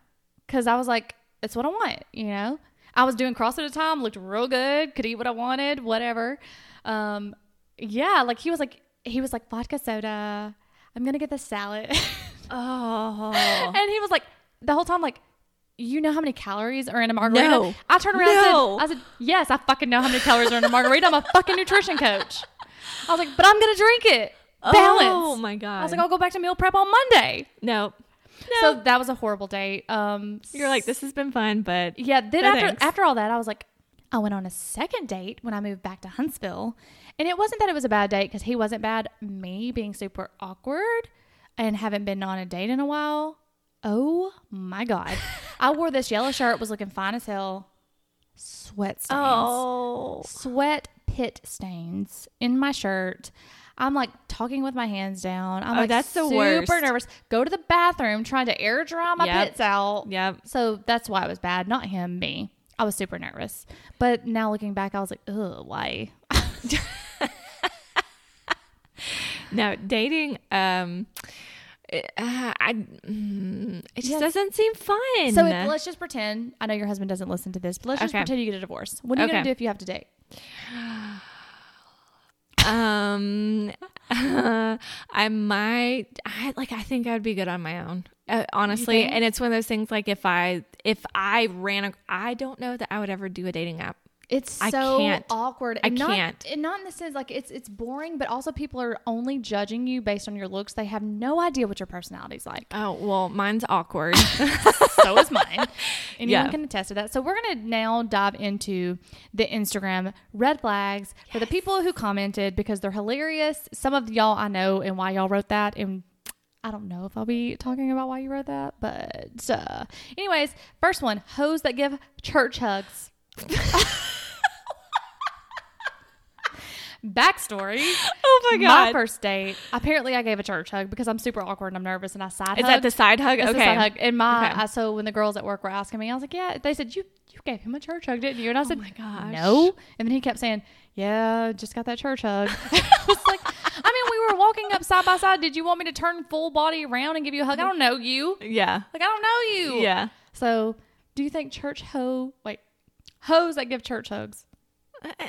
because I was like, it's what I want, you know? I was doing CrossFit at the time, looked real good, could eat what I wanted, whatever. Um, yeah, like he was like, he was like, vodka soda. I'm going to get the salad. Oh. and he was like, the whole time, like, you know how many calories are in a margarita? No. I turned around No. and said, I said, yes, I fucking know how many calories are in a margarita. I'm a fucking nutrition coach. I was like, but I'm going to drink it. Balance. Oh my God. I was like, I'll go back to meal prep on Monday. no. No. So that was a horrible date. Um, You're like, this has been fun, but yeah. Then No after thanks. after all that, I was like, I went on a second date when I moved back to Huntsville, and it wasn't that it was a bad date because he wasn't bad. Me being super awkward and haven't been on a date in a while. Oh my god! I wore this yellow shirt, was looking fine as hell. Sweat stains oh. sweat pit stains in my shirt. I'm like talking with my hands down. I'm Oh, like that's the super worst. nervous. Go to the bathroom trying to air dry my Yep. pits out. Yep. So that's why it was bad, not him, me. I was super nervous. But now looking back, I was like, ugh, why? No, dating, um, it, uh, I, mm, it just Yes. doesn't seem fun. So if, let's just pretend. I know your husband doesn't listen to this, but let's just Okay. pretend you get a divorce. What are you gonna do if you have to date? Um, I might, I like, I think I would be good on my own, uh, honestly. And it's one of those things like if I, if I ran, a, I don't know that I would ever do a dating app. It's I so can't. awkward. I And not, can't. And not in the sense like it's it's boring, but also people are only judging you based on your looks. They have no idea what your personality's like. Oh, well, mine's awkward. so is mine. Anyone Yeah. can attest to that. So we're gonna now dive into the Instagram red flags for the people who commented because they're hilarious. Some of y'all I know and why y'all wrote that and I don't know if I'll be talking about why you wrote that, but uh, anyways, first one: hoes that give church hugs. Backstory: oh my god. My first date. Apparently, I gave a church hug because I'm super awkward and I'm nervous, and I side hug. Is that the side hug? That's the okay. side hug. And my Okay. I, so when the girls at work were asking me, I was like, "Yeah." They said, "You you gave him a church hug, didn't you?" And I oh said, Oh my gosh. "No." And then he kept saying, "Yeah, just got that church hug." I was like, "I mean, we were walking up side by side. Did you want me to turn full body around and give you a hug? I don't know you. Yeah. Like I don't know you. Yeah. So, do you think church ho wait hoes that give church hugs uh, um,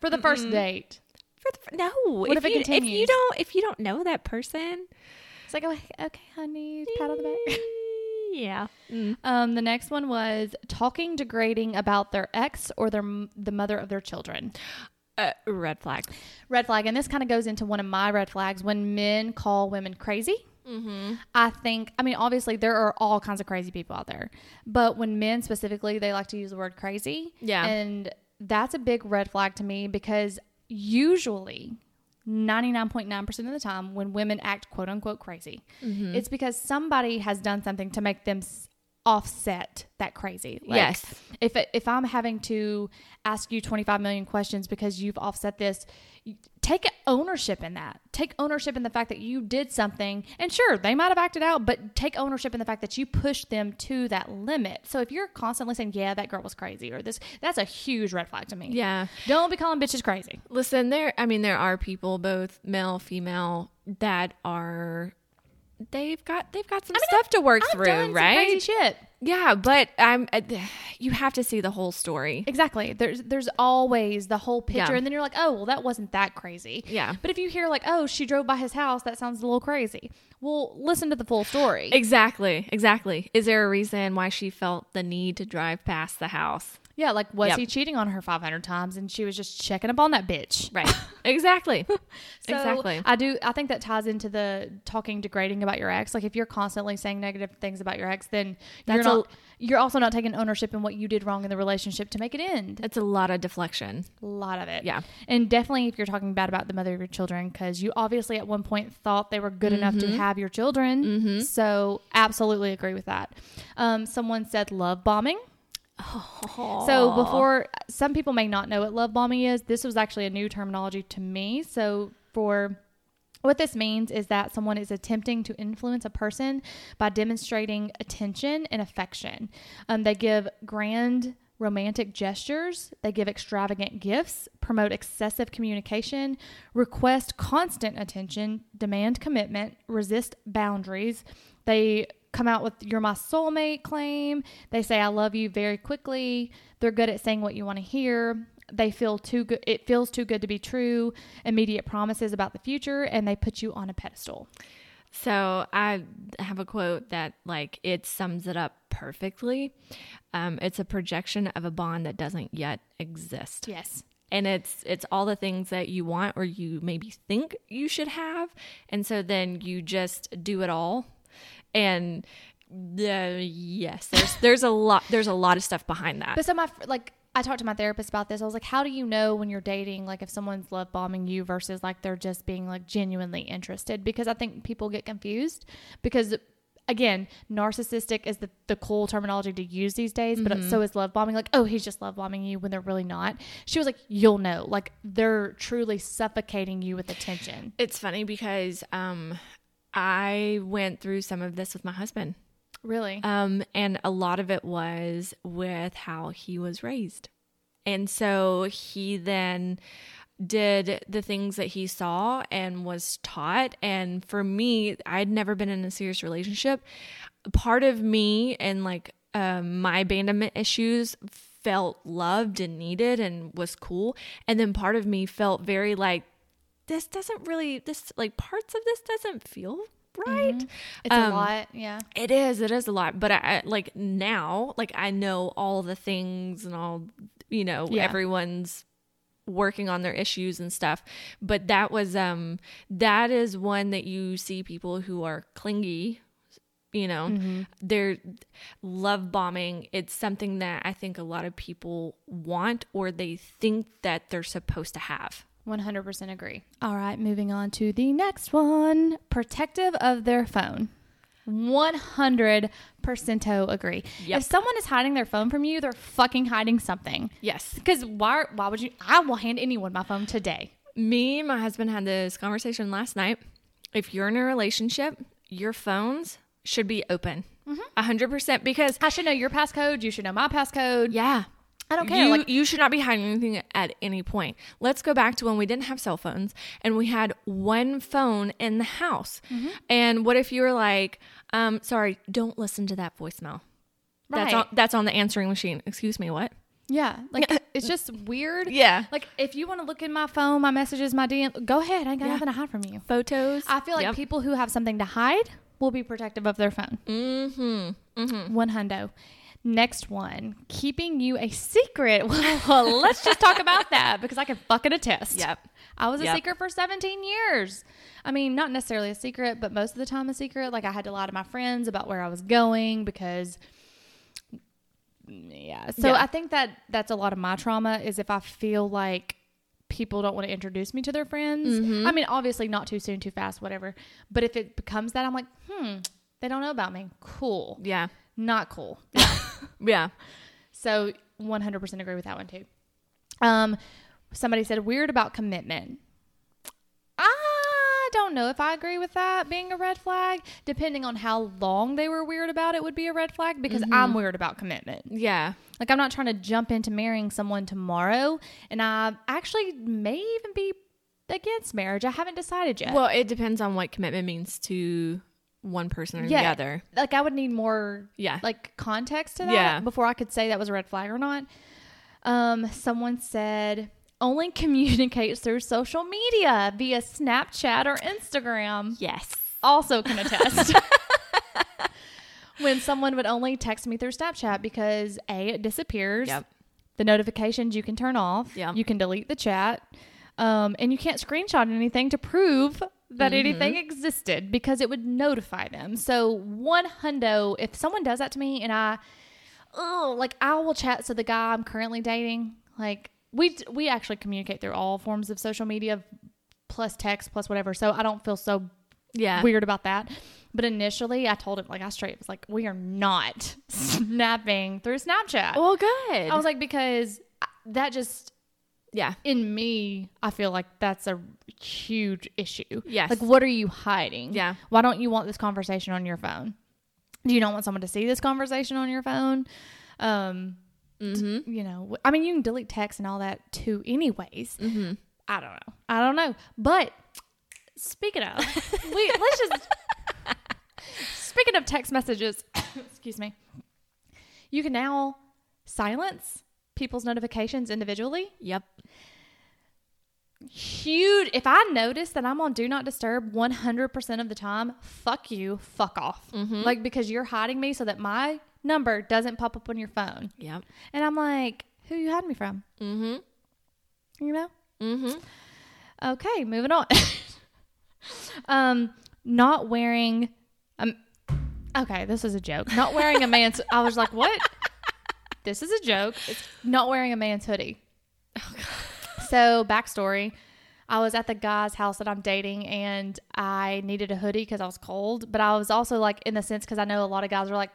for the first date? For the, fir- no. What if it you, If you don't, if you don't know that person, It's like, oh, okay, honey, pat on the back. yeah. Mm. Um, the next one was talking degrading about their ex or their the mother of their children. Uh, red flag. Red flag, and this kind of goes into one of my red flags when men call women crazy I think, I mean, obviously, there are all kinds of crazy people out there. But when men specifically, they like to use the word crazy. Yeah. And that's a big red flag to me because usually, 99.9% of the time, when women act quote unquote crazy, Mm-hmm. it's because somebody has done something to make them offset that crazy. Like, Yes. If, if I'm having to ask you 25 million questions because you've offset this, take ownership in that. Take ownership in the fact that you did something. And sure, they might have acted out, but take ownership in the fact that you pushed them to that limit. So if you're constantly saying, yeah, that girl was crazy or this, that's a huge red flag to me. Yeah. Don't be calling bitches crazy. Listen, there I mean there are people both male, female that are they've got they've got some stuff to work I've through, right? crazy shit. Yeah, but I'm uh, you have to see the whole story. Exactly. There's there's always the whole picture, Yeah. and then you're like, oh, well, that wasn't that crazy. Yeah. But if you hear like, oh, she drove by his house, that sounds a little crazy. Well, listen to the full story. Exactly, exactly. Is there a reason why she felt the need to drive past the house? Yeah, like was Yep. he cheating on her 500 times, and she was just checking up on that bitch? Right. exactly. So exactly. I do. I think that ties into the talking degrading about your ex. Like if you're constantly saying negative things about your ex, then you're That's a- you're also not taking ownership in what you did wrong in the relationship to make it end. It's a lot of deflection. A lot of it. Yeah. And definitely if you're talking bad about the mother of your children, because you obviously at one point thought they were good enough Mm-hmm. to have your children. So absolutely agree with that. Um, someone said love bombing. So before some people may not know what love bombing is, this was actually a new terminology to me. So for what this means is that someone is attempting to influence a person by demonstrating attention and affection. Um, they give grand romantic gestures, they give extravagant gifts, promote excessive communication, request constant attention, demand commitment, resist boundaries. They come out with you're my soulmate claim. They say I love you very quickly. They're good at saying what you want to hear. They feel too good it feels too good to be true. Immediate promises about the future and they put you on a pedestal. So I have a quote that like it sums it up perfectly. Um, it's a projection of a bond that doesn't yet exist. Yes. and it's it's all the things that you want or you maybe think you should have and so then you just do it all and uh, yes there's there's a lot there's a lot of stuff behind that But so my like I talked to my therapist about this. I was like, how do you know when you're dating like if someone's love bombing you versus like they're just being like genuinely interested? Because I think people get confused because again, narcissistic is the, the cool terminology to use these days, but so is love bombing. Like, oh, he's just love bombing you when they're really not. She was like, you'll know. Like they're truly suffocating you with attention. it's funny because um i went through some of this with my husband Really? Um, and a lot of it was with how he was raised. And so he then did the things that he saw and was taught. And for me, I'd never been in a serious relationship. Part of me and like um, my abandonment issues felt loved and needed and was cool. And then part of me felt very like, this doesn't really, this like parts of this doesn't feel right. it's um, a lot. Yeah. It is. It is a lot. But I, I like now, like I know all the things and all, you know, Yeah. everyone's working on their issues and stuff. But that was, um, that is one that you see people who are clingy. You know, they're love bombing. It's something that I think a lot of people want or they think that they're supposed to have. 100% agree. All right, moving on to the next one protective of their phone. 100% agree. Yep. If someone is hiding their phone from you, they're fucking hiding something. Yes. Because why, why would you? I will hand anyone my phone today. Me and my husband had this conversation last night. If you're in a relationship, your phones should be open. Mm-hmm. A hundred percent because I should know your passcode. You should know my passcode. yeah. I don't care. You, like, you should not be hiding anything at any point. Let's go back to when we didn't have cell phones and we had one phone in the house. Mm-hmm. And what if you were like, um, sorry, don't listen to that voicemail. That's Right. on that's on the answering machine. Excuse me, what? yeah, like it's just weird. Yeah. Like if you want to look in my phone, my messages, my DM, go ahead. I ain't got Yeah. nothing to hide from you. Photos. I feel like Yep. people who have something to hide will be protective of their phone. Mm-hmm. Mm-hmm. One hundo. Next one, keeping you a secret. Well, let's just talk about that because I can fucking attest. Yep. I was a Yep. secret for 17 years. I mean, not necessarily a secret, but most of the time a secret. Like I had to lie to my friends about where I was going because yeah. So Yeah. I think that that's a lot of my trauma is if I feel like people don't want to introduce me to their friends. Mm-hmm. I mean, obviously not too soon, too fast, whatever. But if it becomes that, I'm like, "Hmm, they don't know about me. Cool. Yeah. Not cool." Yeah. So 100% agree with that one too. Um, somebody said weird about commitment. I don't know if I agree with that being a red flag. Depending on how long they were weird about it, would be a red flag because I'm weird about commitment. Yeah. Like I'm not trying to jump into marrying someone tomorrow, and I actually may even be against marriage. I haven't decided yet. Well, it depends on what commitment means to one person or the other. Like I would need more Yeah. like context to that Yeah. before I could say that was a red flag or not. Um, someone said only communicates through social media via Snapchat or Instagram. Yes. Also can attest. when someone would only text me through Snapchat because A, it disappears. Yep. The notifications you can turn off. Yeah. You can delete the chat. Um, and you can't screenshot anything to prove that Mm-hmm. anything existed because it would notify them. So one hundo, if someone does that to me and I, oh, like I will chat to the guy I'm currently dating. Like we we actually communicate through all forms of social media, plus text, plus whatever. So I don't feel so Yeah. weird about that. But initially, I told him like I straight was like, we are not snapping through Snapchat. Well, good. I was like because that just yeah. in me, I feel like that's a huge issue. Yes. Like, what are you hiding? Yeah. Why don't you want this conversation on your phone? Do you not want someone to see this conversation on your phone? Um, Mm-hmm. you know, I mean, you can delete text and all that too, anyways. Mm-hmm. I don't know. I don't know. But speaking of, we let's just speaking of text messages. excuse me. You can now silence people's notifications individually. Yep. Huge. If I notice that I'm on Do Not Disturb 100% of the time, fuck you, fuck off. Like, because you're hiding me so that my number doesn't pop up on your phone. Yep. And I'm like, who you hiding me from? Mm-hmm. You know? Mm-hmm. Okay, moving on. um, not wearing um okay, this is a joke. Not wearing a man's I was like, what? This is a joke. It's not wearing a man's hoodie. so backstory. I was at the guy's house that I'm dating and I needed a hoodie because I was cold. But I was also like in the sense because I know a lot of guys are like,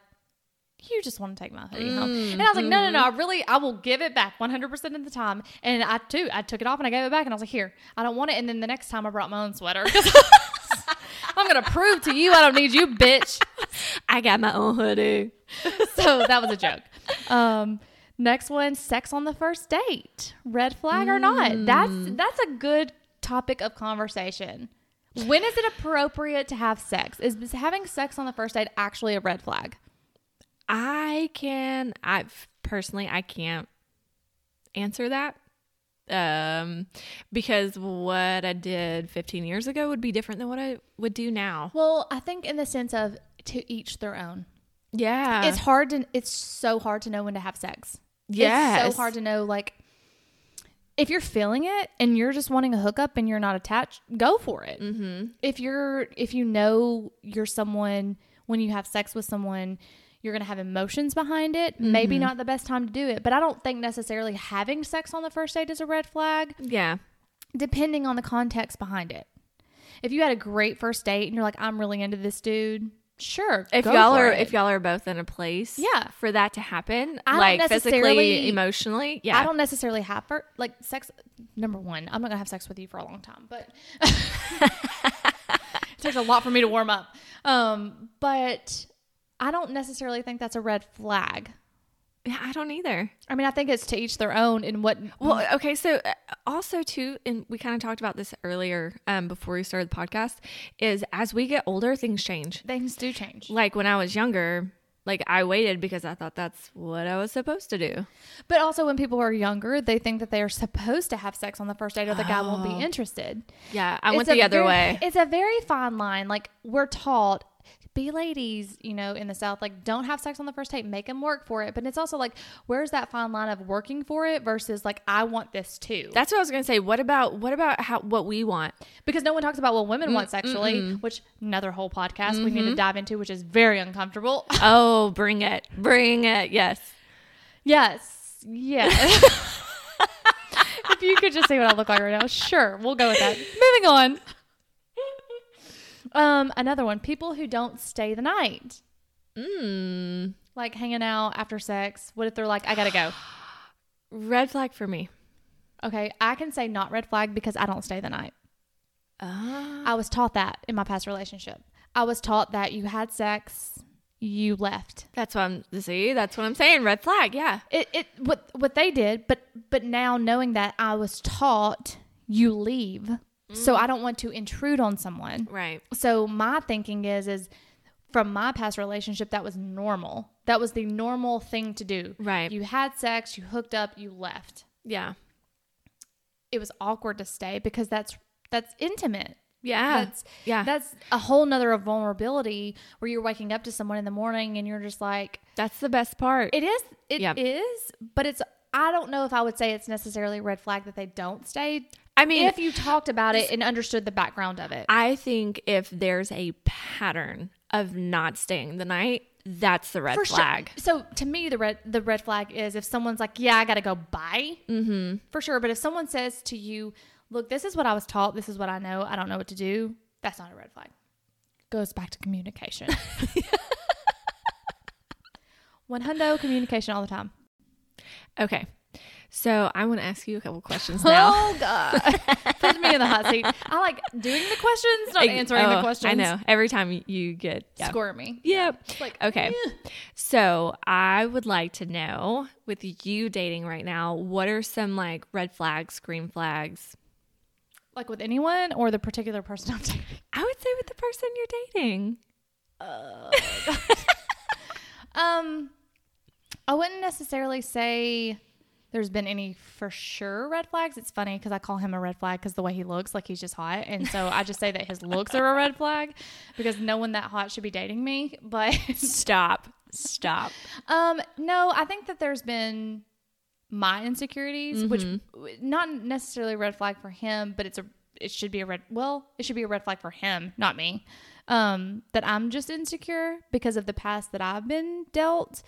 you just want to take my hoodie home. Mm, and I was like, no, no, no, I mm-hmm. really, I will give it back 100% of the time. And I too, I took it off and I gave it back and I was like, here, I don't want it. And then the next time I brought my own sweater. I'm going to prove to you I don't need you, bitch. I got my own hoodie. So that was a joke. Um, next one, sex on the first date. Red flag or not? That's, that's a good topic of conversation. When is it appropriate to have sex? Is having sex on the first date actually a red flag? I can. I personally, I can't answer that. Um, because what I did 15 years ago would be different than what I would do now. Well, I think in the sense of to each their own. Yeah. it's hard to it's so hard to know when to have sex. Yeah. It's so hard to know like if you're feeling it and you're just wanting a hookup and you're not attached, go for it. Mm-hmm. If you're if you know you're someone when you have sex with someone, you're gonna have emotions behind it. Maybe not the best time to do it, but I don't think necessarily having sex on the first date is a red flag, yeah. depending on the context behind it. If you had a great first date and you're like, I'm really into this dude, sure. If y'all are it. if y'all are both in a place, Yeah. for that to happen, I like physically, emotionally, yeah. I don't necessarily have for like sex. Number one, I'm not gonna have sex with you for a long time, but it takes a lot for me to warm up. Um, but I don't necessarily think that's a red flag. Yeah, I don't either. I mean, I think it's to each their own. In what? Well, okay, so uh, also too, and we kind of talked about this earlier um, before we started the podcast, is as we get older, things change. things do change. Like when I was younger, like I waited because I thought that's what I was supposed to do. But also, when people are younger, they think that they are supposed to have sex on the first date, or the guy won't be interested. Yeah, I went It's a the other very- way. It's a very fine line. Like we're taught, be ladies, you know, in the South. Like, don't have sex on the first date. Make them work for it. But it's also like, where's that fine line of working for it versus like, I want this too? That's what I was gonna say. What about what about how what we want? because no one talks about what women mm, want sexually, which another whole podcast we need to mm-hmm. dive into, which is very uncomfortable. Oh, bring it, bring it. Yes. yes, yes. if you could just see what I look like right now, sure, we'll go with that. Moving on. Um, another one: people who don't stay the night, Mm. like hanging out after sex. What if they're like, "I gotta go"? Red flag for me. Okay, I can say not red flag because I don't stay the night. Ah. I was taught that in my past relationship. I was taught that you had sex, you left. That's what I'm. See, that's what I'm saying. Red flag. Yeah. It it what what they did, but but now knowing that I was taught you leave. So mm. I don't want to intrude on someone. Right. So my thinking is is from my past relationship that was normal. That was the normal thing to do. Right. You had sex, you hooked up, you left. Yeah. It was awkward to stay because that's that's intimate. Yeah. That's yeah. That's a whole nother of vulnerability where you're waking up to someone in the morning and you're just like, that's the best part. it is, it is, but it's, I don't know if I would say it's necessarily a red flag that they don't stay. I mean, if you talked about it and understood the background of it. I think if there's a pattern of not staying the night, that's the red For flag. Sure. So to me, the red the red flag is if someone's like, "Yeah, I got to go bye," mm-hmm. for sure. But if someone says to you, "Look, this is what I was taught. This is what I know. I don't know what to do," that's not a red flag. Goes back to communication. One hundo communication all the time. Okay. So I want to ask you a couple questions now. Oh God, put me in the hot seat. I like doing the questions, not answering the Oh, questions. I know. Every time you- get yeah. Squirmy. Yep. Like Okay. eh. So I would like to know with you dating right now, what are some like red flags, green flags? like with anyone or the particular person I'm dating. I would say with the person you're dating. Um, I wouldn't necessarily say there's been any for sure red flags. It's funny because I call him a red flag because the way he looks, like he's just hot, and so I just say that his looks are a red flag because no one that hot should be dating me. But Stop. Stop. um, no, I think that there's been my insecurities, which Mm-hmm. not necessarily a red flag for him, but it's a it should be a red well, it should be a red flag for him, not me. Um, that I'm just insecure because of the past that I've been dealt.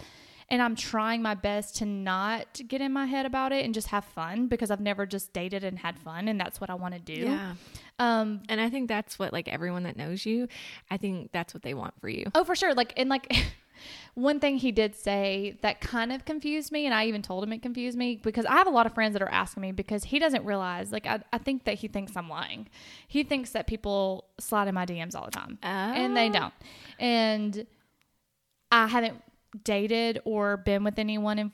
And I'm trying my best to not get in my head about it and just have fun because I've never just dated and had fun and that's what I want to do. Yeah. Um And I think that's what like everyone that knows you, I think that's what they want for you. Oh, for sure. Like, and like, one thing he did say that kind of confused me, and I even told him it confused me because I have a lot of friends that are asking me because he doesn't realize, like, I, I think that he thinks I'm lying. He thinks that people slide in my DMs all the time, and they Oh. don't. And I haven't dated or been with anyone in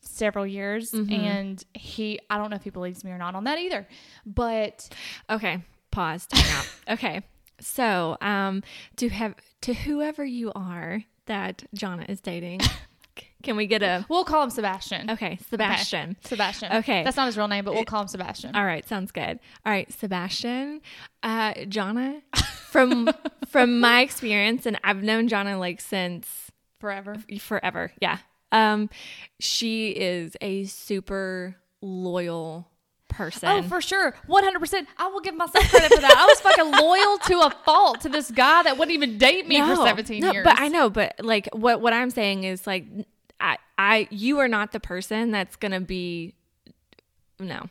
several years, and he, I don't know if he believes me or not on that either, but Okay, pause. Okay, so um, to have to whoever you are that Jonna is dating, can we get a we'll call him Sebastian. okay, Sebastian? Sebastian. Okay. That's not his real name, but we'll call him Sebastian. All right, sounds good. All right, Sebastian, uh, Jonna, from from my experience, and I've known Jonna like since Forever. forever. Yeah. Um, she is a super loyal person. Oh, for sure. 100%. I will give myself credit for that. I was fucking loyal to a fault to this guy that wouldn't even date me for No, 17 no, years. But I know, but like what what I'm saying is like I I you are not the person that's gonna be no.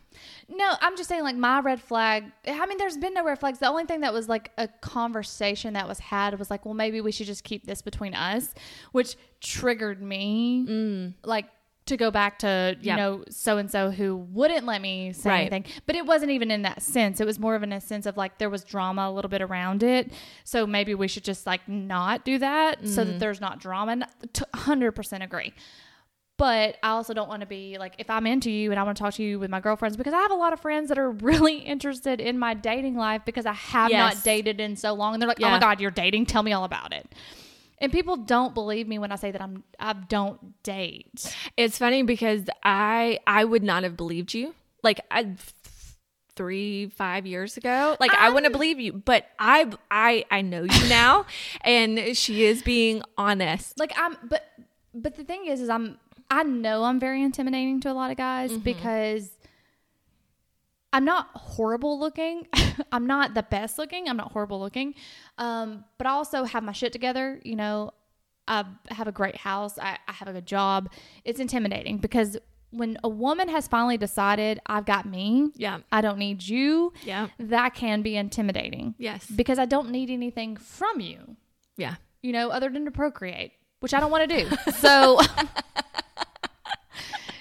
No, I'm just saying, like, my red flag. I mean, there's been no red flags. The only thing that was like a conversation that was had was like, well, maybe we should just keep this between us, which triggered me, mm. like, to go back to, you Yep. know, so and so who wouldn't let me say Right. anything. But it wasn't even in that sense. It was more of in a sense of like there was drama a little bit around it. So maybe we should just like not do that so that mm. there's not drama. And 100% agree. But I also don't want to be like, if I'm into you and I want to talk to you with my girlfriends, because I have a lot of friends that are really interested in my dating life because I have Yes. not dated in so long. And they're like, oh my God, you're dating? Tell me all about it. And people don't believe me when I say that I'm I don't date. It's funny because I I would not have believed you. Like I three, five years ago. Like I wouldn't um, believe you, but I, I, I know you now, and she is being honest. like I'm but but the thing is is I'm I know I'm very intimidating to a lot of guys because I'm not horrible looking. I'm not the best looking. I'm not horrible looking. Um, but I also have my shit together, you know. I have a great house. I, I have a good job. It's intimidating because when a woman has finally decided I've got me, Yeah, I don't need you, yeah, that can be intimidating yes, because I don't need anything from you yeah, you know, other than to procreate, which I don't want to do. So,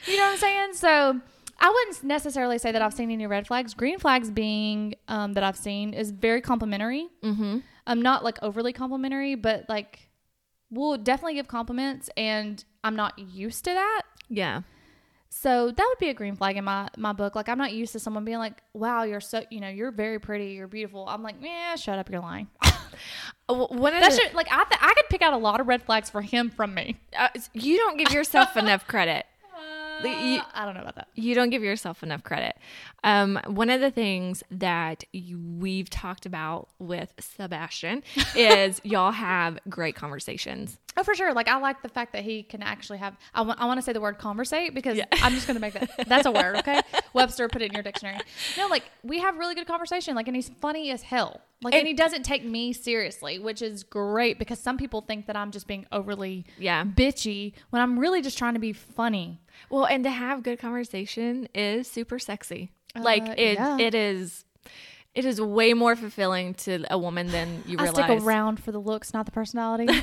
you know what I'm saying? So, I wouldn't necessarily say that I've seen any red flags. Green flags being um, that I've seen is very complimentary. mm-hmm. I'm not like overly complimentary, but like we'll definitely give compliments, and I'm not used to that. yeah, So that would be a green flag in my my book. Like I'm not used to someone being like, "Wow, you're so you know you're very pretty, you're beautiful." I'm like, "Yeah, shut up, you're lying." One of That the- should like I th- I could pick out a lot of red flags for him from me. uh, you don't give yourself enough credit. You- I don't know about that. You don't give yourself enough credit. Um, one of the things that you, we've talked about with Sebastian is y'all have great conversations. Oh, for sure. Like I like the fact that he can actually have. I want. I want to say the word conversate because I'm just going to make that. That's a word. Okay, Webster, put it in your dictionary. No, like we have really good conversation. Like, and he's funny as hell. Like, and, And- he doesn't take me seriously, which is great because some people think that I'm just being overly Yeah. bitchy when I'm really just trying to be funny. Well, and to have good conversation is super sexy. Like Uh, it, yeah. it is. It is way more fulfilling to a woman than you I realize. stick around for the looks, not the personality.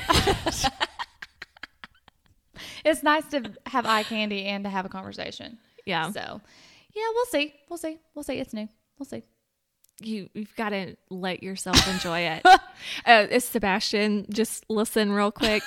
it's nice to have eye candy and to have a conversation. Yeah, So, yeah, we'll see. We'll see. We'll see. It's new. We'll see. you you've got to let yourself enjoy it. uh, it's Sebastian, just listen real quick.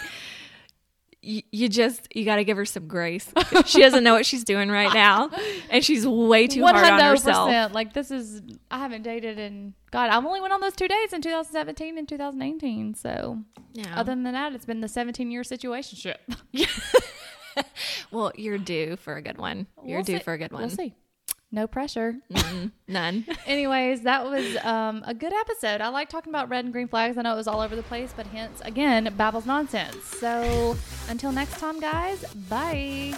You, you just you got to give her some grace. She doesn't know what she's doing right now, and she's way too hard on herself. Like this is. I haven't dated in God. I've only went on those two dates in 2017 and 2018. So, Yeah. other than that, it's been the 17 year situationship. well, you're due for a good one. You're We'll due see. for a good one. We'll see. No pressure. Mm, none. Anyways, that was um, a good episode. I like talking about red and green flags. I know it was all over the place, but hence, again, Babel's nonsense. So until next time, guys, bye.